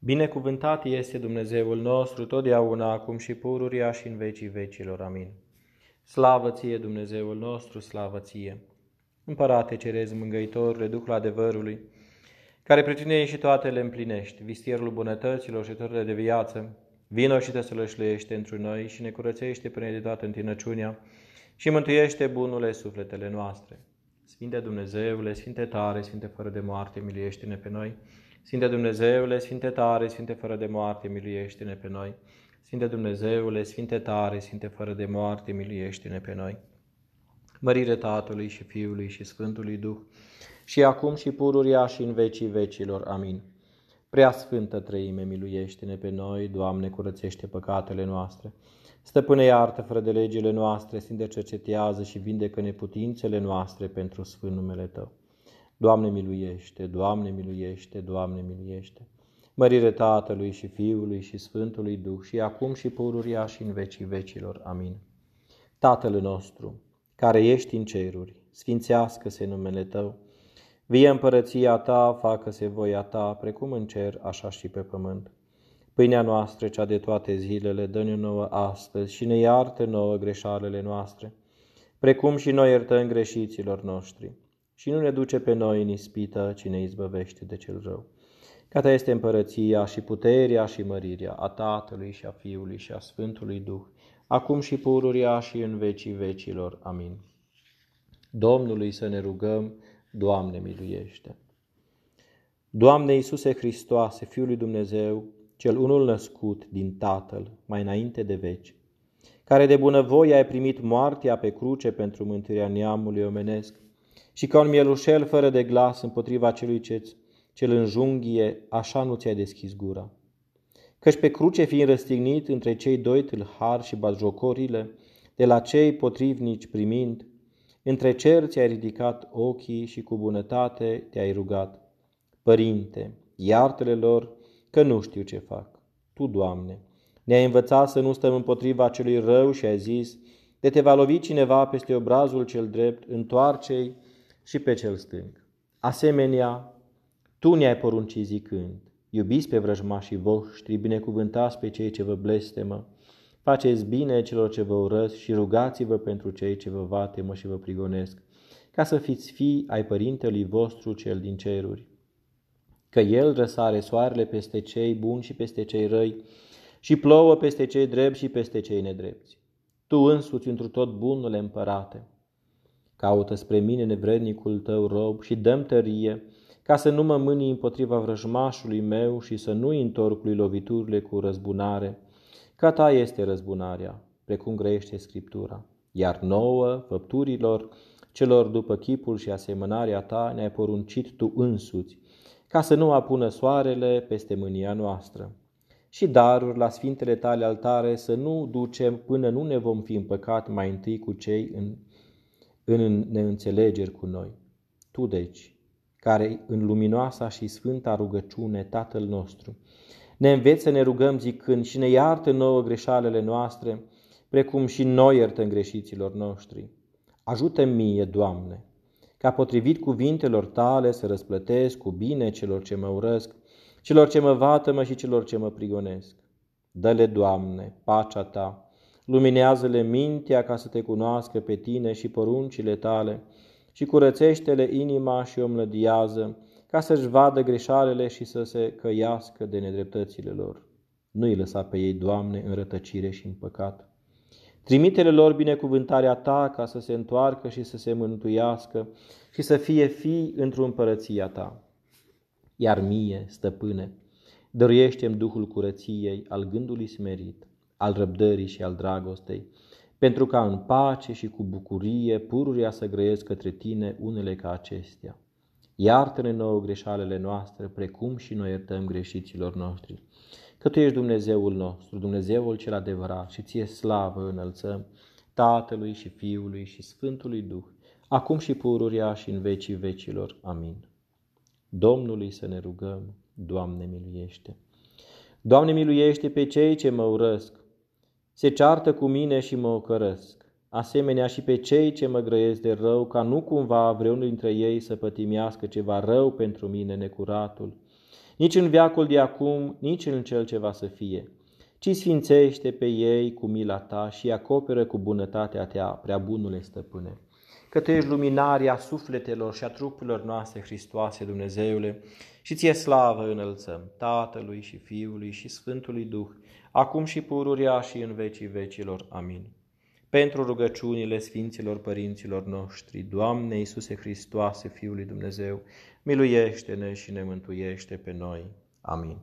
Binecuvântat este Dumnezeul nostru, totdeauna, acum și pururia și în vecii vecilor. Amin. Slavă ție, Dumnezeul nostru, slavă ție! Împărate cerezi mângăitorule, Duhul adevărului, care pretinde și toate le împlinești, vistierul bunătăților și toate de viață, vino și te sălășluiește întru noi și ne curățește până de toată întinăciunea și mântuiește bunule sufletele noastre. Sfinte Dumnezeule, Sfinte tare, Sfinte fără de moarte, miliește-ne pe noi, Sfinte Dumnezeule, Sfinte tare, Sfinte fără de moarte, miluiește-ne pe noi. Sfinte Dumnezeule, Sfinte tare, Sfinte fără de moarte, miluiește-ne pe noi. Mărire Tatălui și Fiului și Sfântului Duh, și acum și pururia și în vecii vecilor. Amin. Prea Sfântă Trăime, miluiește-ne pe noi, Doamne, curățește păcatele noastre. Stăpâne iartă fără de legile noastre, Sfinte cercetează și vindecă neputințele noastre pentru Sfânt numele Tău. Doamne miluiește, Doamne miluiește, Doamne miluiește. Mărire Tatălui și Fiului și Sfântului Duh și acum și pururia și în vecii vecilor. Amin. Tatăl nostru, care ești în ceruri, sfințească-se numele Tău, vie împărăția Ta, facă-se voia Ta, precum în cer, așa și pe pământ. Pâinea noastră, cea de toate zilele, dă-ne nouă astăzi și ne iartă nouă greșalele noastre, precum și noi iertăm greșiților noștri și nu ne duce pe noi în ispită, ci ne izbăvește de cel rău. Ca ta este împărăția și puterea și mărirea a Tatălui și a Fiului și a Sfântului Duh, acum și pururia și în vecii vecilor. Amin. Domnului să ne rugăm, Doamne miluiește. Doamne Iisuse Hristoase, Fiul lui Dumnezeu, cel unul născut din Tatăl, mai înainte de veci, care de bunăvoie ai primit moartea pe cruce pentru mântuirea neamului omenesc, și ca un mielușel fără de glas împotriva celui ce cel înjunghie, așa nu ți-ai deschis gura. Căci pe cruce fiind răstignit între cei doi tâlhari și batjocorile, de la cei potrivnici primind, între cer ți-ai ridicat ochii și cu bunătate te-ai rugat. Părinte, iartele lor că nu știu ce fac. Tu, Doamne, ne-ai învățat să nu stăm împotriva celui rău și ai zis, de te va lovi cineva peste obrazul cel drept, întoarce-i și pe cel stâng. Asemenea, tu ne-ai poruncit zicând, iubiți pe vrăjmașii voștri, binecuvântați pe cei ce vă blestemă, faceți bine celor ce vă urăsc și rugați-vă pentru cei ce vă vatemă și vă prigonesc, ca să fiți fii ai părintelui vostru cel din ceruri. Că el răsare soarele peste cei buni și peste cei răi, și plouă peste cei drepți și peste cei nedrepți. Tu însuți întru tot bunule împărate, Caută spre mine nevrednicul tău rob și dăm tărie, ca să nu mă mânii împotriva vrăjmașului meu și să nu întorc lui loviturile cu răzbunare, ca ta este răzbunarea, precum grăiește Scriptura. Iar nouă, făpturilor, celor după chipul și asemănarea ta, ne-ai poruncit tu însuți, ca să nu apună soarele peste mânia noastră. Și daruri la sfintele tale altare să nu ducem până nu ne vom fi împăcat mai întâi cu cei în în neînțelegeri cu noi. Tu, deci, care în luminoasa și sfânta rugăciune, Tatăl nostru, ne înveți să ne rugăm zicând și ne iartă nouă greșalele noastre, precum și noi iertăm greșiților noștri. Ajută mie, Doamne, ca potrivit cuvintelor tale să răsplătesc cu bine celor ce mă urăsc, celor ce mă vatămă și celor ce mă prigonesc. Dă-le, Doamne, pacea ta, luminează-le mintea ca să te cunoască pe tine și poruncile tale și curățește-le inima și o mlădiază ca să-și vadă greșalele și să se căiască de nedreptățile lor. Nu-i lăsa pe ei, Doamne, în rătăcire și în păcat. Trimitele lor binecuvântarea Ta ca să se întoarcă și să se mântuiască și să fie fii într-o împărăția Ta. Iar mie, stăpâne, dăruiește-mi Duhul curăției al gândului smerit, al răbdării și al dragostei, pentru ca în pace și cu bucurie pururia să grăiesc către tine unele ca acestea. Iartă-ne nouă greșalele noastre, precum și noi iertăm greșiților noștri. Că Tu ești Dumnezeul nostru, Dumnezeul cel adevărat și Ție slavă înălțăm Tatălui și Fiului și Sfântului Duh, acum și pururia și în vecii vecilor. Amin. Domnului să ne rugăm, Doamne miluiește! Doamne miluiește pe cei ce mă urăsc, se ceartă cu mine și mă ocărăsc, asemenea și pe cei ce mă grăiesc de rău, ca nu cumva vreunul dintre ei să pătimească ceva rău pentru mine necuratul. nici în veacul de acum, nici în cel ce va să fie, ci sfințește pe ei cu mila ta și acoperă cu bunătatea ta, prea bunule stăpâne. Că tu ești luminarea sufletelor și a trupurilor noastre, Hristoase, Dumnezeule, și ție slavă înălțăm Tatălui și Fiului și Sfântului Duh, acum și pururia și în vecii vecilor. Amin. Pentru rugăciunile Sfinților Părinților noștri, Doamne Iisuse Hristoase, Fiul lui Dumnezeu, miluiește-ne și ne mântuiește pe noi. Amin.